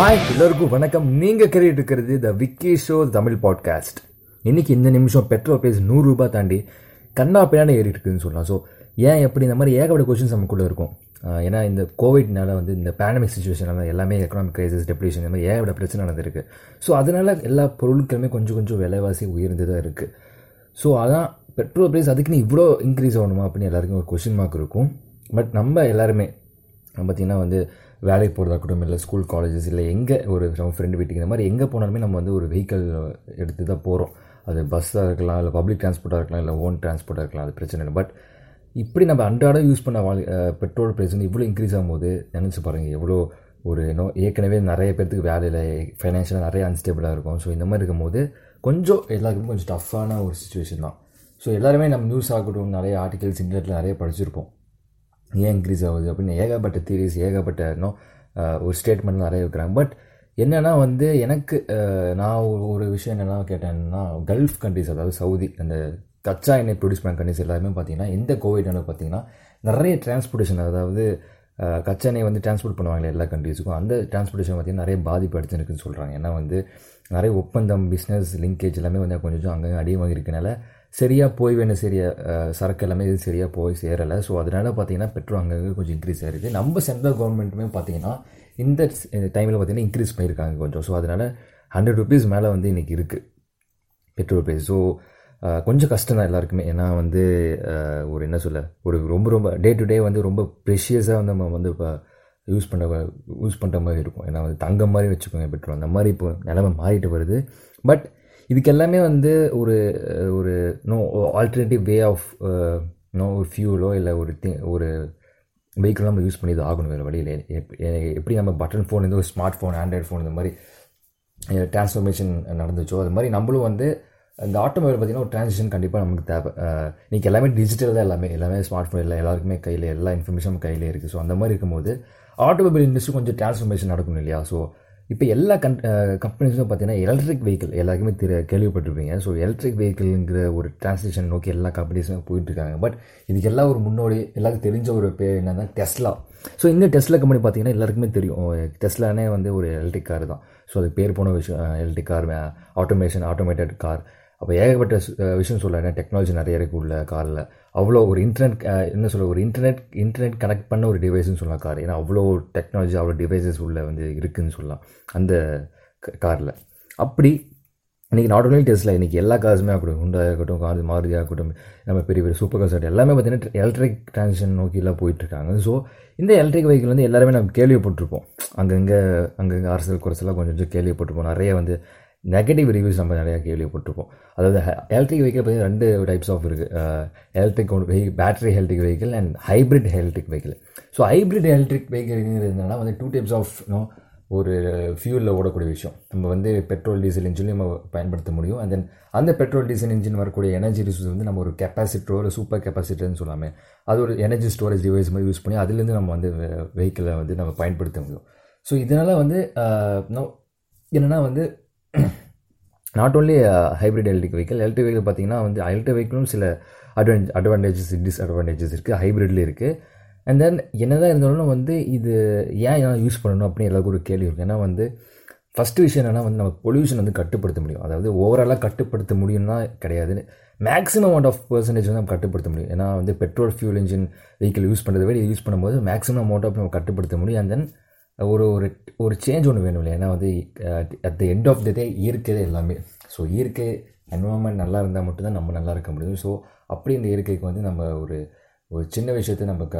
Hi எல்லோருக்கும் வணக்கம். நீங்கள் கேட்டுட்டு இருக்கிறது the Vicky show Tamil podcast இன்றைக்கி இந்த நிமிஷம் பெட்ரோல் பிரைஸ் நூறுரூபா தாண்டி கண்ணா பின்னாடி ஏறிட்டு இருக்குதுன்னு சொல்லலாம். ஸோ ஏன் எப்படி இந்த மாதிரி ஏகப்பட்ட கொஷின்ஸ் நமக்குள்ளே இருக்கும்? ஏன்னா இந்த கோவிட்னால வந்து இந்த பேண்டமிக் சுச்சுவேஷனால எல்லாமே எக்கனாமிக் கிரைசிஸ் டெப்ரேஷன் இந்த மாதிரி ஏகப்பட்ட பிரச்சனை நடந்திருக்கு. ஸோ அதனால எல்லா பொருட்களுமே கொஞ்சம் கொஞ்சம் விலைவாசி உயர்ந்து தான் இருக்குது ஸோ அதான் பெட்ரோல் ப்ரைஸ் அதுக்குன்னு இவ்வளோ இன்க்ரீஸ் ஆகணுமா அப்படின்னு எல்லாருக்கும் ஒரு கொஷின் மார்க் இருக்கும். பட் நம்ம எல்லாருமே பார்த்திங்கன்னா வந்து வேலைக்கு போகிறதா இருக்கட்டும் இல்லை ஸ்கூல் காலேஜஸ் இல்லை எங்கே ஒரு நம்ம ஃப்ரெண்டு வீட்டுக்கு இந்த மாதிரி எங்கே போனாலுமே நம்ம வந்து ஒரு வெஹிக்கல் எடுத்து தான் போகிறோம் அது பஸ்ஸாக இருக்கலாம் இல்லை பப்ளிக் ட்ரான்ஸ்போர்ட்டாக இருக்கலாம் இல்லை ஓன் ட்ரான்ஸ்போர்ட்டாக இருக்கலாம் அது பிரச்சனை இல்லை. பட் இப்படி நம்ம அன்றாடம் யூஸ் பண்ண வாழ் பெட்ரோல் ப்ரைஸ் வந்து இவ்வளோ இன்க்ரீஸ் ஆகும்போது நினச்சி பாருங்கள் எவ்வளோ ஒரு நோ ஏற்கனவே நிறைய பேர்த்துக்கு வேலையில் ஃபைனான்ஷியலாக நிறைய அன்ஸ்டேபிளாக இருக்கும். ஸோ இந்த மாதிரி இருக்கும்போது கொஞ்சம் எல்லாருக்குமே கொஞ்சம் டஃப்பான ஒரு சுச்சுவேஷன் தான். ஸோ எல்லாருமே நம்ம நியூஸ் ஆகட்டும் நிறைய ஆர்டிகல்ஸ் இன்டர்நெட்டில் நிறைய படிச்சிருப்போம். ஏன் இன்க்ரீஸ் ஆகுது அப்படின்னு ஏகப்பட்ட தியரிஸ் ஏகப்பட்ட இன்னும் ஒரு ஸ்டேட்மெண்ட் நிறைய இருக்கிறாங்க பட் என்னென்னா வந்து எனக்கு நான் ஒரு ஒரு விஷயம் என்னென்னா கேட்டேன்னா கல்ஃப் கண்ட்ரிஸ் அதாவது சவுதி அந்த கச்சா எண்ணெய் ப்ரொடியூஸ் பண்ண கண்ட்ரிஸ் எல்லாருமே பார்த்தீங்கன்னா இந்த கோவிட்னால பார்த்தீங்கன்னா நிறைய டிரான்ஸ்போர்ட்டேஷன் அதாவது கச்சனை வந்து டிரான்ஸ்போர்ட் பண்ணுவாங்களே எல்லா கண்ட்ரிஸுக்கும் அந்த டிரான்ஸ்போர்ட்டேஷன் பார்த்திங்கன்னா நிறைய பாதிப்பு அடிச்சுருக்குன்னு சொல்கிறாங்க ஏன்னா வந்து நிறைய ஒப்பந்தம் பிஸ்னஸ் லிங்கேஜ் எல்லாமே வந்து கொஞ்சம் கொஞ்சம் அங்கங்கே அதிகமாக இருக்கனால சரியாக போய் வேணும் சரியாக சரக்கு எல்லாமே இது சரியாக போய் சேரலை. ஸோ அதனால் பார்த்தீங்கன்னா பெட்ரோல் அங்கங்கே கொஞ்சம் இன்க்ரீஸ் ஆகிருக்கு நம்ம சென்ட்ரல் கவர்மெண்ட்டுமே பார்த்தீங்கன்னா இந்த டைமில் பார்த்தீங்கன்னா இன்க்ரீஸ் பண்ணியிருக்காங்க கொஞ்சம். ஸோ அதனால் ஹண்ட்ரட் ருபீஸ் மேலே வந்து இன்றைக்கி இருக்குது பெட்ரோல் ப்ரைஸ் ஸோ கொஞ்சம் கஷ்டம் தான் எல்லாருக்குமே. ஏன்னா வந்து ஒரு என்ன சொல்ல ஒரு ரொம்ப ரொம்ப டே டு டே வந்து ரொம்ப ப்ரெஷியஸாக வந்து நம்ம வந்து இப்போ யூஸ் பண்ணுற யூஸ் பண்ணுற மாதிரி இருக்கும். ஏன்னா வந்து தங்கம் மாதிரி வச்சுக்கோங்க பெட்ரோல். அந்த மாதிரி இப்போ நிலமை மாறிட்டு வருது. பட் இதுக்கு எல்லாமே வந்து ஒரு ஒரு no alternative way of no ஒரு ஃபியூலோ இல்லை ஒரு தி ஒரு வெஹிக்கிள் நம்ம யூஸ் பண்ணி இது ஆகணும் வேறு வழியில். எப்படி நம்ம பட்டன் ஃபோன் இந்த ஒரு ஸ்மார்ட் ஃபோன் ஆண்ட்ராய்டு ஃபோன் இந்த மாதிரி டிரான்ஸ்ஃபர்மேஷன் நடந்துச்சோ அது மாதிரி நம்மளும் வந்து இந்த ஆட்டோமொபைல் பார்த்தீங்கன்னா ஒரு டிரான்சிஷன் கண்டிப்பாக நமக்கு தேவை. இன்றைக்கி எல்லாமே டிஜிட்டல் தான் எல்லாமே. எல்லாமே ஸ்மார்ட் ஃபோன் இல்லை. எல்லாருக்குமே கையில் எல்லா இன்ஃபர்மேஷனும் கையில் இருக்குது ஸோ அந்த மாதிரி இருக்கும்போது ஆட்டோமொபைல் இண்டஸ்ட்ரி கொஞ்சம் டிரான்ஸ்ஃபர்மேஷன் நடக்கணும் இல்லையா? ஸோ இப்போ எல்லா கன் கம்பெனிஸும் பார்த்தீங்கன்னா எலக்ட்ரிக் வெஹிக்கிள் எல்லாருக்குமே தெரிய கேள்விப்பட்டிருப்பீங்க. ஸோ எலக்ட்ரிக் வெஹிக்கிள்ங்கிற ஒரு ட்ரான்ஸ்லேஷன் நோக்கி எல்லா கம்பெனிஸுமே போயிட்டுருக்காங்க. பட் பட் இதுக்கெல்லாம் ஒரு முன்னோடி எல்லாருக்கும் தெரிஞ்ச ஒரு பேர் என்னன்னா டெஸ்லா ஸோ இந்த டெஸ்லா கம்பெனி பார்த்தீங்கன்னா எல்லாருக்குமே தெரியும். டெஸ்லானே வந்து ஒரு எலக்ட்ரிக் கார் தான். ஸோ அது பேர் போன விஷயம் electric car automation automated car அப்போ ஏகப்பட்ட விஷயம் சொல்ல டெக்னாலஜி நிறைய இருக்குது உள்ள காரில் அவ்வளோ ஒரு இன்டர்நெட் என்ன சொல்ல ஒரு இன்டர்நெட் இன்டர்நெட் கனெக்ட் பண்ண ஒரு டிவைஸ்னு சொல்லலாம் கார் ஏன்னா அவ்வளோ டெக்னாலஜி அவ்வளோ டிவைசஸ் உள்ள வந்து இருக்குதுன்னு சொல்லலாம் அந்த காரில். அப்படி இன்றைக்கி நாட் ஒன்லி டெஸ்ட்ல இன்றைக்கி எல்லா காசுமே ஆகட்டும் ஹுண்டா இருக்கட்டும் கார் மாருதி இருக்கட்டும் நம்ம பெரிய பெரிய சூப்பர் கார்ஸ் எல்லாமே பார்த்தீங்கன்னா எலக்ட்ரிக் டிரான்சிஷன் நோக்கிலாம் போயிட்டுருக்காங்க. ஸோ இந்த எலக்ட்ரிக் வெஹிக்கிள் வந்து எல்லாருமே நம்ம கேள்விப்பட்டிருப்போம். அங்கங்கே அங்கங்கே அரசியல் குறைச்செல்லாம் கொஞ்சம் கொஞ்சம் கேள்விப்பட்டிருப்போம். நிறைய வந்து நெகட்டிவ் ரிவ்யூஸ் நம்ம நிறையா கேள்விப்பட்டிருப்போம். அதாவது எலக்ட்ரிக் வெஹிக்கிள் பார்த்தீங்கன்னா ரெண்டு டைப்ஸ் ஆஃப் இருக்குது electric vehicle battery electric vehicle and hybrid electric vehicle so hybrid electric வெஹிக்கிள்ங்கிறது என்னன்னா வந்து டூ டைப்ஸ் ஆஃப் நோ ஒரு ஃபியூலில் ஓடக்கூடிய விஷயம். நம்ம வந்து பெட்ரோல் டீசல் இன்ஜின் நம்ம பயன்படுத்த முடியும். அண்ட் தென் அந்த பெட்ரோல் டீசல் இன்ஜின் வரக்கூடிய எனர்ஜி ரிசோர்ஸ் வந்து நம்ம ஒரு கெப்பாசிட்டரோ ஒரு சூப்பர் கெப்பாசிட்டர்னு சொல்லாமே. அது ஒரு எனர்ஜி ஸ்டோரேஜ் டிவைஸ் மாதிரி யூஸ் பண்ணி அதுலேருந்து நம்ம வந்து வெஹிக்கிளை வந்து நம்ம பயன்படுத்த முடியும். ஸோ இதனால் வந்து என்னென்னா வந்து not only hybrid electric vehicle electric vehicle பார்த்தீங்கன்னா வந்து எலக்ட்ரிக் வெஹிக்கிளும் சில அட்வான் அட்வான்டேஜஸ் டிஸ்அட்வான்டேஜஸ் இருக்குது ஹைப்ரிட்லேயும் இருக்குது அண்ட் தென் என்னதான் இருந்தாலும் வந்து இது ஏன் ஏன் யூஸ் பண்ணணும் அப்படின்னு எல்லாருக்கும் ஒரு கேள்வி இருக்குது ஏன்னா வந்து ஃபஸ்ட்டு விஷயம் என்னென்னா வந்து நம்ம பொல்யூஷன் வந்து கட்டுப்படுத்த முடியும். அதாவது ஓவராலாக கட்டுப்படுத்த முடியும்னா கிடையாது மேக்ஸிமம் அமௌண்ட் ஆஃப் பர்சன்டேஜ் வந்து நம்ம கட்டுப்படுத்த முடியும். ஏன்னா வந்து petrol fuel engine vehicle use பண்ணுறத விட யூஸ் பண்ணும்போது மேக்ஸிமம் அமௌண்ட் ஆஃப் நம்ம கட்டுப்படுத்த முடியும். அண்ட் தென் ஒரு ஒரு ஒரு சேஞ்ச் ஒன்று வேணும் இல்லையா? ஏன்னா வந்து at the end of the day இயற்கை தான் எல்லாமே. ஸோ இயற்கை என்வரான்மெண்ட் நல்லா இருந்தால் மட்டும்தான் நம்ம நல்லா இருக்க முடியும். ஸோ அப்படி இந்த இயற்கைக்கு வந்து நம்ம ஒரு ஒரு சின்ன விஷயத்தை நம்ம க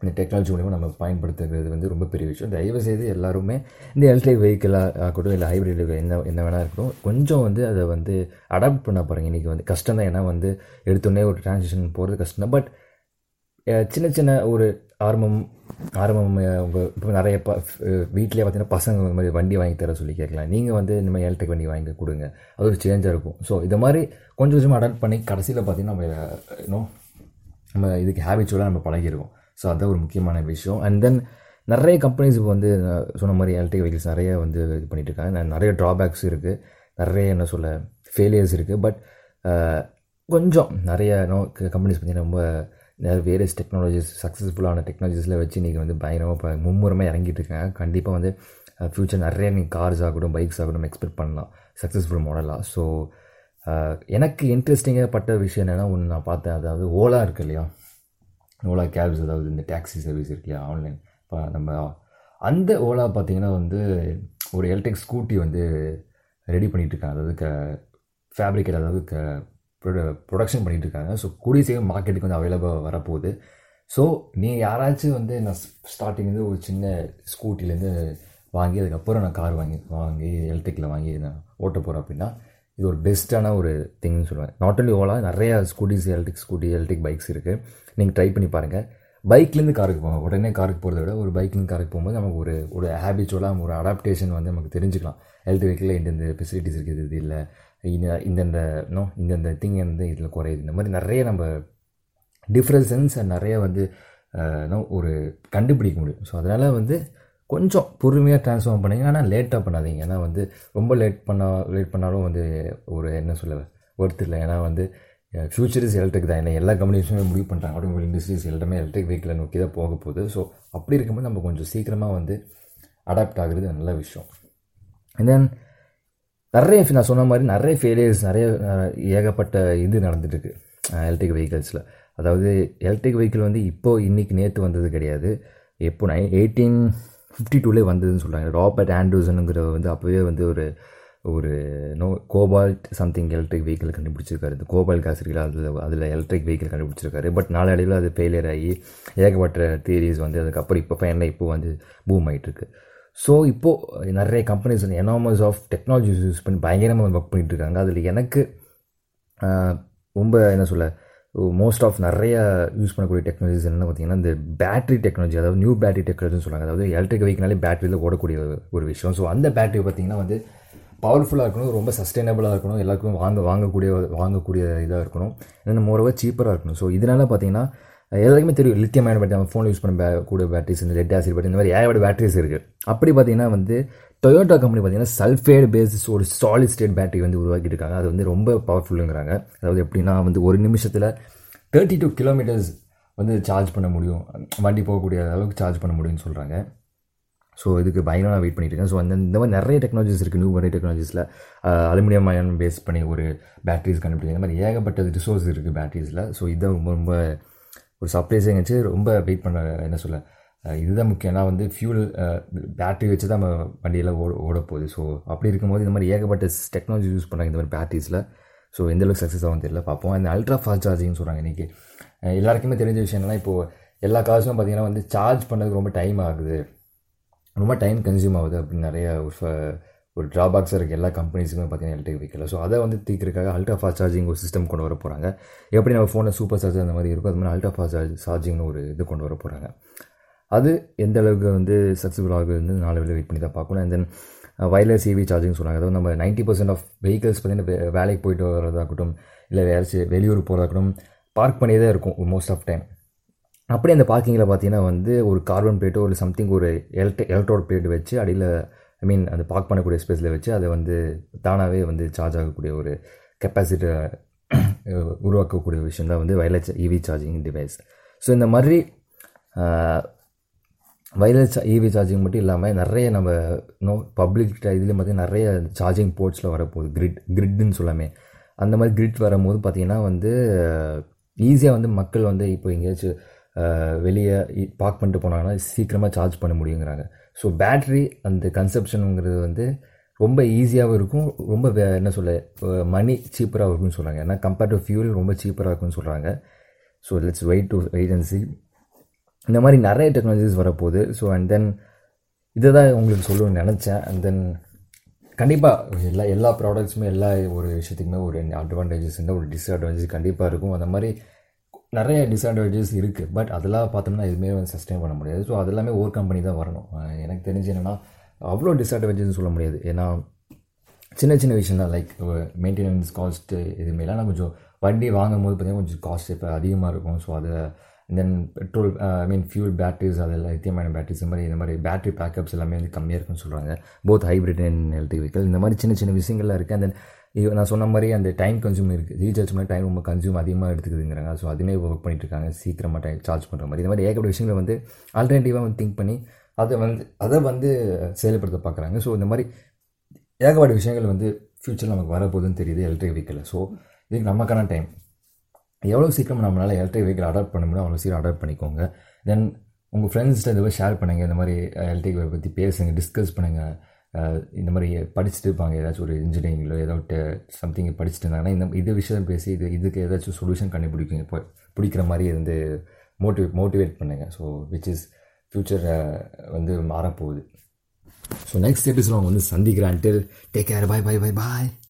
இந்த டெக்னாலஜி மூலிமா நம்ம பயன்படுத்துகிறது வந்து ரொம்ப பெரிய விஷயம். தயவு செய்து எல்லாருமே இந்த எலக்ட்ரிக் வெஹிக்கிளாக ஆகட்டும் இல்லை ஹைப்ரிட் என்ன என்ன வேணா இருக்கட்டும் கொஞ்சம் வந்து அதை வந்து அடாப்ட் பண்ண பாருங்கள் இன்றைக்கி வந்து கஷ்டம் தான். ஏன்னா வந்து எடுத்தோடனே ஒரு டிரான்சிஷன் போகிறது கஷ்டம் பட் சின்ன சின்ன ஒரு ஆரம்பம் ஆரம்பம் உங்கள் இப்போ நிறைய ப வீட்டிலே பார்த்தீங்கன்னா பசங்க இந்த மாதிரி வண்டி வாங்கி தர சொல்லி கேட்கலாம். நீங்கள் வந்து இந்த மாதிரி எலக்ட்ரிக் வண்டி வாங்கி கொடுங்க. அது ஒரு சேஞ்சாக இருக்கும். ஸோ இதை மாதிரி கொஞ்சம் கொஞ்சமாக அடாப்ட் பண்ணி கடைசியில் பார்த்தீங்கன்னா நம்ம இன்னும் நம்ம இதுக்கு ஹேபிட்ஸோடு நம்ம பழகிருக்கோம் ஸோ அதுதான் ஒரு முக்கியமான விஷயம். அண்ட் தென் நிறைய கம்பெனிஸ் இப்போ வந்து சொன்ன மாதிரி எலக்ட்ரிக் வெஹிக்கிள்ஸ் நிறைய வந்து இது பண்ணிட்டு இருக்காங்க. நிறைய ட்ராபேக்ஸ் இருக்குது நிறைய என்ன சொல்ல ஃபெயிலியர்ஸ் இருக்குது பட் கொஞ்சம் நிறைய நோ கம்பெனிஸ் பார்த்திங்கன்னா ரொம்ப வேரியஸ் டெக்னாலஜிஸ் சக்ஸஸ்ஃபுல்லான டெக்னாலஜிஸில் வச்சு இன்றைக்கி வந்து பயங்கரமாக இப்போ மும்முரமாக இறங்கிட்டு இருக்காங்க. கண்டிப்பாக வந்து ஃப்யூச்சர் நிறைய நீங்கள் கார்ஸ் ஆகட்டும் பைக்ஸ் ஆகட்டும் எக்ஸ்பெக்ட் பண்ணலாம். சக்ஸஸ்ஃபுல் மாடலாக ஸோ எனக்கு இன்ட்ரெஸ்டிங்காக பட்ட விஷயம் என்னென்னா ஒன்று நான் பார்த்தேன். அதாவது ஓலா இருக்கு இல்லையா? ஓலா கேப்ஸ் அதாவது இந்த டாக்ஸி சர்வீஸ் இருக்கு இல்லையா? ஆன்லைன் இப்போ நம்ம அந்த ஓலா பார்த்திங்கன்னா வந்து ஒரு எலக்ட்ரிக் ஸ்கூட்டி வந்து ரெடி பண்ணிகிட்ருக்காங்க அதாவது க ஃபேப்ரிக்கேட் அதாவது க ப்ரொடக்ஷன் பண்ணிகிட்டு இருக்காங்க ஸோ கூடிய சீக்கிரம் மார்க்கெட்டுக்கு வந்து அவைலபிள் வரப்போகுது. ஸோ நீ யாராச்சும் வந்து நான் ஸ்டார்டிங்லேருந்து ஒரு சின்ன ஸ்கூட்டிலேருந்து வாங்கி அதுக்கப்புறம் நான் கார் வாங்கி வாங்கி எலக்ட்ரிக்கில் வாங்கி நான் ஓட்ட போகிறேன் அப்படின்னா இது ஒரு பெஸ்ட்டான ஒரு திங்னு சொல்லுவேன். நாட் ஒன்லி ஓலா நிறைய scooties electric scooty electric bikes இருக்குது நீங்கள் ட்ரை பண்ணி பாருங்கள் பைக்லேருந்து காருக்கு போங்க. உடனே காருக்கு போகிறத விட ஒரு பைக்லேருந்து காருக்கு போகும்போது நமக்கு ஒரு ஒரு ஹேபிச்சுவலாக ஒரு அடாப்டேஷன் வந்து நமக்கு தெரிஞ்சுக்கலாம். எலக்ட்ரிக் வெஹிக்கிளில் இந்த ஃபெசிலிட்டிஸ் இருக்குது இது இல்லை. இந்த இந்தந்த நோ இந்தந்த திங் வந்து இதில் குறையுது. இந்த மாதிரி நிறைய நம்ம டிஃப்ரென்சன்ஸ் நிறைய வந்து நோ ஒரு கண்டுபிடிக்க முடியும். ஸோ அதனால் வந்து கொஞ்சம் பொறுமையாக ட்ரான்ஸ்ஃபார்ம் பண்ணுங்க. ஆனால் லேட்டாக பண்ணாதீங்க. ஏன்னா வந்து ரொம்ப லேட் பண்ணால் லேட் பண்ணாலும் வந்து ஒரு என்ன சொல்ல ஒர்த்து இல்லை. ஏன்னா வந்து ஃப்யூச்சர் இஸ் எலக்ட்ரிக் தான். என்ன எல்லா கம்பெனிஸுமே முடிவு பண்ணுறாங்க ஆட்டோமொபைல் இண்டஸ்ட்ரீஸ் எல்லாமே எலக்ட்ரிக் வெஹிக்கிளை நோக்கி தான் போக போகுது. ஸோ அப்படி இருக்கும்போது நம்ம கொஞ்சம் சீக்கிரமாக வந்து அடாப்ட் ஆகுறது நல்ல விஷயம். அண்ட் தென் நிறைய நான் சொன்ன மாதிரி நிறைய ஃபெயிலியர்ஸ் நிறைய ஏகப்பட்ட இது நடந்துட்டுருக்கு எலக்ட்ரிக் வெஹிக்கிள்ஸில் அதாவது எலக்ட்ரிக் வெஹிக்கிள் வந்து இப்போது இன்றைக்கி நேற்று வந்தது கிடையாது. எப்போ நை எயிட்டீன் ஃபிஃப்டி டூலே வந்ததுன்னு சொல்கிறாங்க ராபர்ட் ஆண்ட்ரூசனுங்கிற வந்து அப்போவே வந்து ஒரு ஒரு no cobalt something electric vehicle கண்டுபிடிச்சிருக்காரு. இந்த கோபால் காசு இருக்குல்ல அதில் அதில் எலக்ட்ரிக் வெஹிக்கிள் கண்டுபிடிச்சிருக்காரு. பட் நாளடைவில் அது ஃபெயிலியர் ஆகி ஏகப்பட்ட தியரிஸ் வந்து அதுக்கப்புறம் இப்போ ஃபைனலாக இப்போ வந்து பூம் ஆகிட்டுருக்கு ஸோ இப்போது நிறைய companies enormous of technologies use பண்ணி பயங்கரமாக ஒர்க் பண்ணிகிட்டு இருக்காங்க அதில் எனக்கு ரொம்ப என்ன சொல்ல மோஸ்ட் ஆஃப் நிறைய யூஸ் பண்ணக்கூடிய டெக்னாலஜிஸ் என்னென்னு பார்த்தீங்கன்னா இந்த பேட்டரி டெக்னாலஜி அதாவது நியூ பேட்டரி டெக்னாலஜின்னு சொல்லுவாங்க. அதாவது எலக்ட்ரிக் வெஹிக்கினாலே பேட்டரியில் ஓடக்கூடிய ஒரு விஷயம். ஸோ அந்த பேட்டரி பார்த்திங்கன்னா வந்து பவர்ஃபுல்லாக இருக்கணும் ரொம்ப சஸ்டைனபிளாக இருக்கணும் எல்லாருக்கும் வாங்க வாங்கக்கூடிய வாங்கக்கூடிய இதாக இருக்கணும். இன்னும் மோரவாக சீப்பராக இருக்கணும். ஸோ இதனால் பார்த்தீங்கன்னா எல்லாருக்குமே தெரியும். லித்தியம் அயன் பேட்டரி நம்ம ஃபோன் யூஸ் பண்ண கூட பேட்டரிஸ் இந்த லெட் ஆசிட் பேட்டரி இந்த மாதிரி ஏகப்பட்ட பேட்டரிஸ் இருக்குது அப்படி பார்த்தீங்கன்னா வந்து டொயோட்டா கம்பெனி பார்த்தீங்கன்னா சல்ஃபேட் பேசிஸ் ஒரு சாலிட் ஸ்டேட் பேட்டரி வந்து உருவாக்கிட்டு இருக்காங்க. அது வந்து ரொம்ப பவர்ஃபுல்லுங்கிறாங்க அதாவது எப்படின்னா வந்து ஒரு நிமிஷத்தில் தேர்ட்டி டூ கிலோமீட்டர்ஸ் வந்து சார்ஜ் பண்ண முடியும். வண்டி போகக்கூடிய அளவுக்கு சார்ஜ் பண்ண முடியும்னு சொல்கிறாங்க ஸோ இதுக்கு பயங்கரமாக வெயிட் பண்ணிட்டு இருக்கேன் ஸோ அந்த இந்த மாதிரி நிறைய டெக்னாலஜிஸ் இருக்குது நியூ வெரைட்டி டெக்னாலஜிஸில் அலுமினியம் அயன் பேஸ் பண்ணி ஒரு பேட்டரிஸ் கண்டுபிடிக்கிற இந்த மாதிரி ஏகப்பட்ட ரிசோர்ஸ் இருக்குது பேட்டரிஸில் ஸோ இதை ரொம்ப ரொம்ப ஒரு சர்ப்ரைஸிங் வச்சு ரொம்ப வெயிட் பண்ண என்ன சொல்ல இதுதான் முக்கியம். ஏன்னா வந்து ஃபியூல் பேட்டரி வச்சு தான் நம்ம வண்டியெல்லாம் ஓட ஓட போகுது. ஸோ அப்படி இருக்கும்போது இந்த மாதிரி ஏகப்பட்ட டெக்னாலஜி யூஸ் பண்ணுறாங்க இந்த மாதிரி பேட்டரிஸில் ஸோ எந்தளவுக்கு சக்ஸஸ் ஆகும் தெரியல பார்ப்போம். அந்த அல்ட்ரா ஃபாஸ்ட் சார்ஜிங்னு சொல்கிறாங்க இன்றைக்கி எல்லாருக்குமே தெரிஞ்ச விஷயம்லாம் இப்போது எல்லா காசும் பார்த்திங்கன்னா வந்து சார்ஜ் பண்ணுறதுக்கு ரொம்ப டைம் ஆகுது. ரொம்ப டைம் கன்சியூம் ஆகுது அப்படின்னு நிறைய ஒரு ஒரு இருக்குது எல்லா கம்பெனிஸுமே பார்த்தீங்கன்னா எலக்ட்ரிக் வெஹிக்கிள் ஸோ அதை வந்து தீக்கிறதுக்காக அல்ட்ரா ஃபாஸ்ட் சார்ஜிங் ஒரு சிஸ்டம் கொண்டு வர போகிறாங்க எப்படி நம்ம ஃபோனில் சூப்பர் சார்ஜர் அந்த மாதிரி இருக்கும் அது மாதிரி அல்ட்ரா ஃபாஸ்ட் சார்ஜ் சார்ஜிங்னு ஒரு இது கொண்டு வர போகிறாங்க அது எந்த அளவுக்கு வந்து சக்ஸஸ்ஃபுல் ஆகுதுன்னு வந்து நாலு வேலை வெயிட் பண்ணி தான் பார்க்கணும். And then wireless EV charging சொன்னாங்க அதாவது நம்ம நைன்ட்டி பர்சன்ட் ஆஃப் வெஹிக்கல்ஸ் பார்த்தீங்கன்னா வேலைக்கு போயிட்டு வரதாகட்டும் இல்லை வேறு வெளியூர் போகிறதாகட்டும் பார்க் பண்ணியே தான் இருக்கும் மோஸ்ட் ஆஃப் டைம் அப்படி அந்த பார்க்கிங்கில் பார்த்தீங்கன்னா வந்து ஒரு கார்பன் பிளேட்டோ இல்லை சம்திங் ஒரு எலக்ட்ரி எலக்ட்ரோட் பிளேட் வச்சு அடியில் ஐ மீன் அந்த பார்க் பண்ணக்கூடிய ஸ்பேஸில் வச்சு அதை வந்து தானாகவே வந்து சார்ஜ் ஆகக்கூடிய ஒரு கெப்பாசிட்டி உருவாக்கக்கூடிய விஷயம் தான் வந்து wireless EV charging device so இந்த மாதிரி வயர்லெஸ் இவி சார்ஜிங் மட்டும் இல்லாமல் நிறைய நம்ம நோ பப்ளிக் இதுலேயும் பார்த்தீங்கன்னா நிறைய சார்ஜிங் போர்ட்ஸில் வரப்போகுது. கிரிட் கிரிட்னு சொல்லாமே. அந்த மாதிரி கிரிட் வரும்போது பார்த்திங்கன்னா வந்து ஈஸியாக வந்து மக்கள் வந்து இப்போ எங்கேயாச்சும் வெளியே பார்க் பண்ணிட்டு போனாங்கன்னா சீக்கிரமாக சார்ஜ் பண்ண முடியுங்கிறாங்க. ஸோ பேட்ரி அந்த கன்செப்ஷனுங்கிறது வந்து ரொம்ப ஈஸியாகவும் இருக்கும். ரொம்ப என்ன சொல்ல மணி சீப்பராக இருக்கும்னு சொல்கிறாங்க ஏன்னா கம்பேர்ட் டு ஃபியூல் ரொம்ப சீப்பராக இருக்கும்னு சொல்கிறாங்க so let's wait to agency இந்த மாதிரி நிறைய டெக்னாலஜிஸ் வரப்போகுது. ஸோ அண்ட் தென் இதை தான் உங்களுக்கு சொல்லணும்னு நினச்சேன். அண்ட் தென் கண்டிப்பாக எல்லா எல்லா ப்ராடக்ட்ஸுமே எல்லா ஒரு விஷயத்துக்குமே ஒரு அட்வான்டேஜஸ் இருந்தால் ஒரு டிஸ்அட்வான்டேஜ் கண்டிப்பாக இருக்கும். அந்த மாதிரி நிறைய டிஸ்அட்வான்டேஜஸ் இருக்குது பட் அதெல்லாம் பார்த்தோம்னா எதுவுமே வந்து சஸ்டெயின் பண்ண முடியாது. ஸோ அதெல்லாமே ஓர் கம்பெனி தான் வரணும். எனக்கு தெரிஞ்சு என்னென்னா அவ்வளோ டிஸ்அட்வான்டேஜ் சொல்ல முடியாது. ஏன்னா சின்ன சின்ன விஷயம் தான் லைக் மெயின்டெனன்ஸ் காஸ்ட்டு இதுமாரிலாம் நான் கொஞ்சம் வண்டி வாங்கும் போது பார்த்திங்கன்னா கொஞ்சம் காஸ்ட் இப்போ அதிகமாக இருக்கும். ஸோ அதை then petrol I mean fuel batteries அதெல்லாம் லித்தியமான பேட்டரிஸ் இந்த மாதிரி இந்த மாதிரி பேட்டரி பேக்கப்ஸ் எல்லாமே வந்து கம்மியாக இருக்குன்னு சொல்கிறாங்க both hybrid and electric vehicle இந்த மாதிரி சின்ன சின்ன விஷயங்கள்லாம் இருக்குது அண்ட் தென் இது நான் சொன்ன மாதிரி அந்த டைம் கன்சியூம் இருக்குது ரீசார்ஜ் பண்ண டைம் ரொம்ப கன்சியூம் அதிகமாக எடுத்துக்குதுங்கிறாங்க. ஸோ அதுமே ஒர்க் பண்ணிட்டுருக்காங்க சீக்கிரமாக டைம் சார்ஜ் பண்ணுற மாதிரி. இந்த மாதிரி ஏகப்பட்ட விஷயங்களை வந்து ஆல்டர்னேட்டிவாக வந்து திங்க் பண்ணி அதை வந்து அதை வந்து செயல்படுத்த பார்க்குறாங்க ஸோ இந்த மாதிரி ஏகப்பட்ட விஷயங்கள் வந்து ஃப்யூச்சரில் நமக்கு வரப்போகுதுன்னு தெரியுது எலக்ட்ரிக் வெஹிக்கிளில் ஸோ இதுக்கு நமக்கான டைம் எவ்வளோ சீக்கிரம் நம்மளால் எலக்ட்ரிக் வெஹிக்கிள் அடாப்ட் பண்ண முடியும் அவ்வளோ சீக்கிரம் அடாப்ட் பண்ணிக்கோங்க. தென் உங்கள் ஃப்ரெண்ட்ஸ்கிட்ட இந்த மாதிரி ஷேர் பண்ணுங்கள் இந்த மாதிரி எலக்ட்ரிக் வெஹிக்கிள் பற்றி பேசுங்க டிஸ்கஸ் பண்ணுங்கள் இந்த மாதிரி படிச்சுட்டு இருப்பாங்க. ஏதாச்சும் ஒரு இன்ஜினியரிங்கிலோ ஏதோ சம்திங் படிச்சுட்டு இருந்தாங்கன்னா இந்த இது விஷயம் பேசி இது இதுக்கு ஏதாச்சும் சொல்யூஷன் கண்டுபிடிக்கும் இப்போ பிடிக்கிற மாதிரி வந்து மோட்டிவேட் மோட்டிவேட் பண்ணுங்கள் ஸோ விச் இஸ் ஃப்யூச்சரை வந்து மாறப்போகுது. ஸோ நெக்ஸ்ட் எபிசோட் அவங்க வந்து சந்திக்கிறேன் டேக் கேர் பாய் பாய் பாய் பாய்